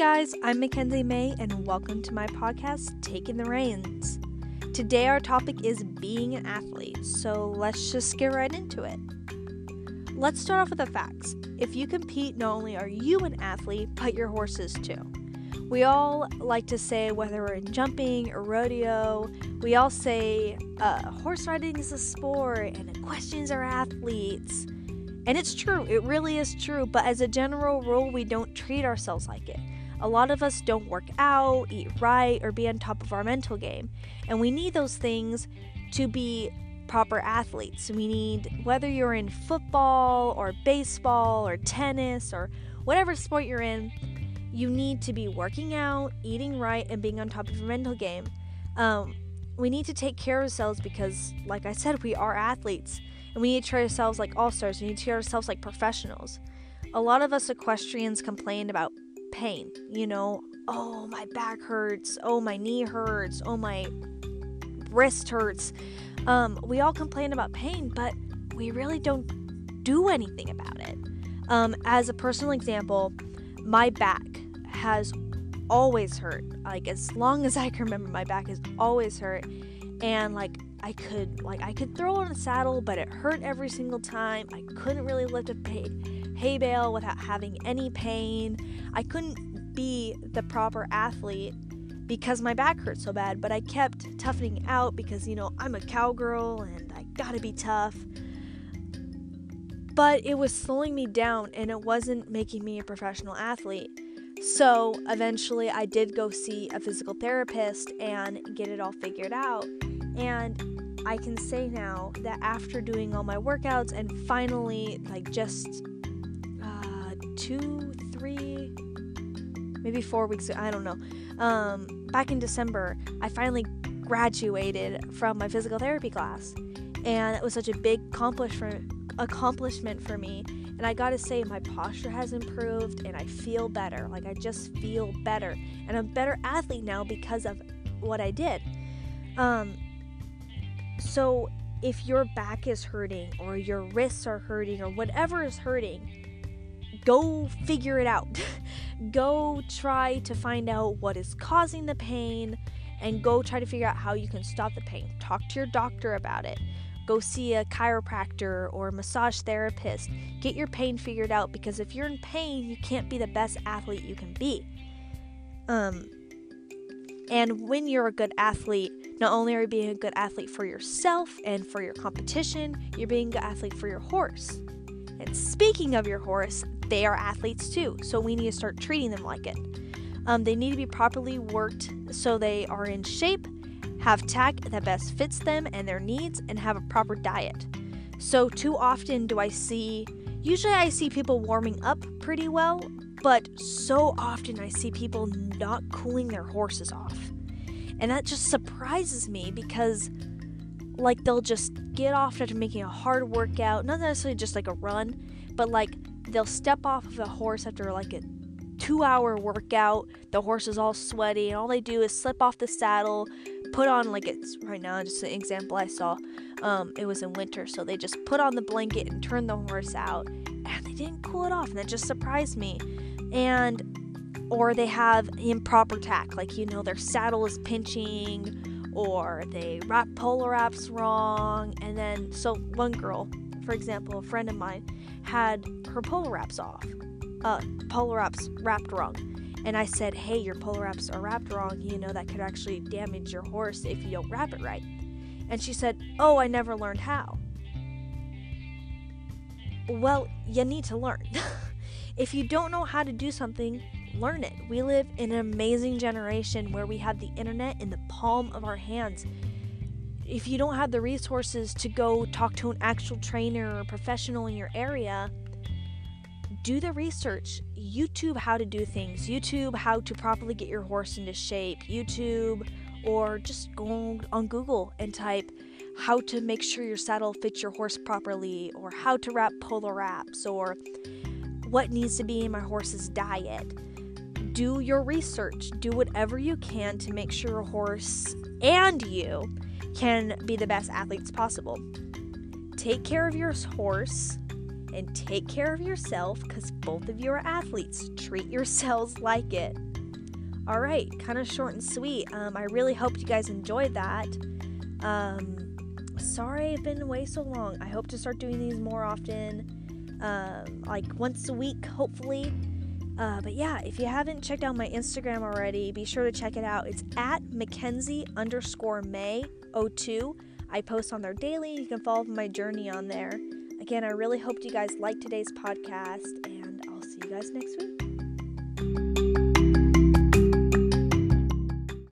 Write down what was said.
guys, I'm Mackenzie May, and welcome to my podcast, Taking the Reins. Today, our topic is being an athlete, so let's just get right into it. Let's start off with the facts. If you compete, not only are you an athlete, but your horses too. We all like to say, whether we're in jumping or rodeo, we all say uh, horse riding is a sport and equestrians are athletes. And it's true, it really is true, but as a general rule, we don't treat ourselves like it. A lot of us don't work out, eat right, or be on top of our mental game. And we need those things to be proper athletes. We need, whether you're in football or baseball or tennis or whatever sport you're in, you need to be working out, eating right, and being on top of your mental game. Um, we need to take care of ourselves because, like I said, we are athletes. And we need to treat ourselves like all stars. We need to treat ourselves like professionals. A lot of us equestrians complain about pain. You know, oh, my back hurts. Oh, my knee hurts. Oh, my wrist hurts. Um, we all complain about pain, but we really don't do anything about it. Um, as a personal example, my back has always hurt. Like as long as I can remember, my back has always hurt, and like I could like I could throw on a saddle, but it hurt every single time. I couldn't really lift a hay, hay bale without having any pain. I couldn't be the proper athlete because my back hurt so bad, but I kept toughening out because you know I'm a cowgirl and I gotta be tough. But it was slowing me down and it wasn't making me a professional athlete. So eventually, I did go see a physical therapist and get it all figured out. And I can say now that after doing all my workouts and finally, like just two, three, maybe four weeks, I don't know, um, back in December, I finally graduated from my physical therapy class. And it was such a big accomplishment accomplishment for me and I gotta say, my posture has improved and I feel better. Like, I just feel better. And I'm a better athlete now because of what I did. Um, so, if your back is hurting or your wrists are hurting or whatever is hurting, go figure it out. go try to find out what is causing the pain and go try to figure out how you can stop the pain. Talk to your doctor about it go see a chiropractor or massage therapist. Get your pain figured out because if you're in pain, you can't be the best athlete you can be. Um, and when you're a good athlete, not only are you being a good athlete for yourself and for your competition, you're being a good athlete for your horse. And speaking of your horse, they are athletes too, so we need to start treating them like it. Um, they need to be properly worked so they are in shape have tack that best fits them and their needs, and have a proper diet. So, too often do I see, usually I see people warming up pretty well, but so often I see people not cooling their horses off. And that just surprises me because, like, they'll just get off after making a hard workout, not necessarily just like a run, but like they'll step off of a horse after like a two hour workout. The horse is all sweaty, and all they do is slip off the saddle, put on like it's right now just an example i saw um, it was in winter so they just put on the blanket and turned the horse out and they didn't cool it off and that just surprised me and or they have improper tack like you know their saddle is pinching or they wrap polar wraps wrong and then so one girl for example a friend of mine had her polar wraps off uh, polar wraps wrapped wrong and I said, hey, your polar wraps are wrapped wrong. You know, that could actually damage your horse if you don't wrap it right. And she said, oh, I never learned how. Well, you need to learn. if you don't know how to do something, learn it. We live in an amazing generation where we have the internet in the palm of our hands. If you don't have the resources to go talk to an actual trainer or professional in your area, do the research. YouTube how to do things, YouTube how to properly get your horse into shape, YouTube, or just go on Google and type how to make sure your saddle fits your horse properly, or how to wrap polar wraps, or what needs to be in my horse's diet. Do your research, do whatever you can to make sure your horse and you can be the best athletes possible. Take care of your horse and take care of yourself because both of you are athletes. Treat yourselves like it. All right, kind of short and sweet. Um, I really hope you guys enjoyed that. Um, sorry I've been away so long. I hope to start doing these more often, um, like once a week, hopefully. Uh, but yeah, if you haven't checked out my Instagram already, be sure to check it out. It's at Mackenzie underscore May 02. I post on there daily. You can follow my journey on there. Again, I really hope you guys liked today's podcast, and I'll see you guys next week.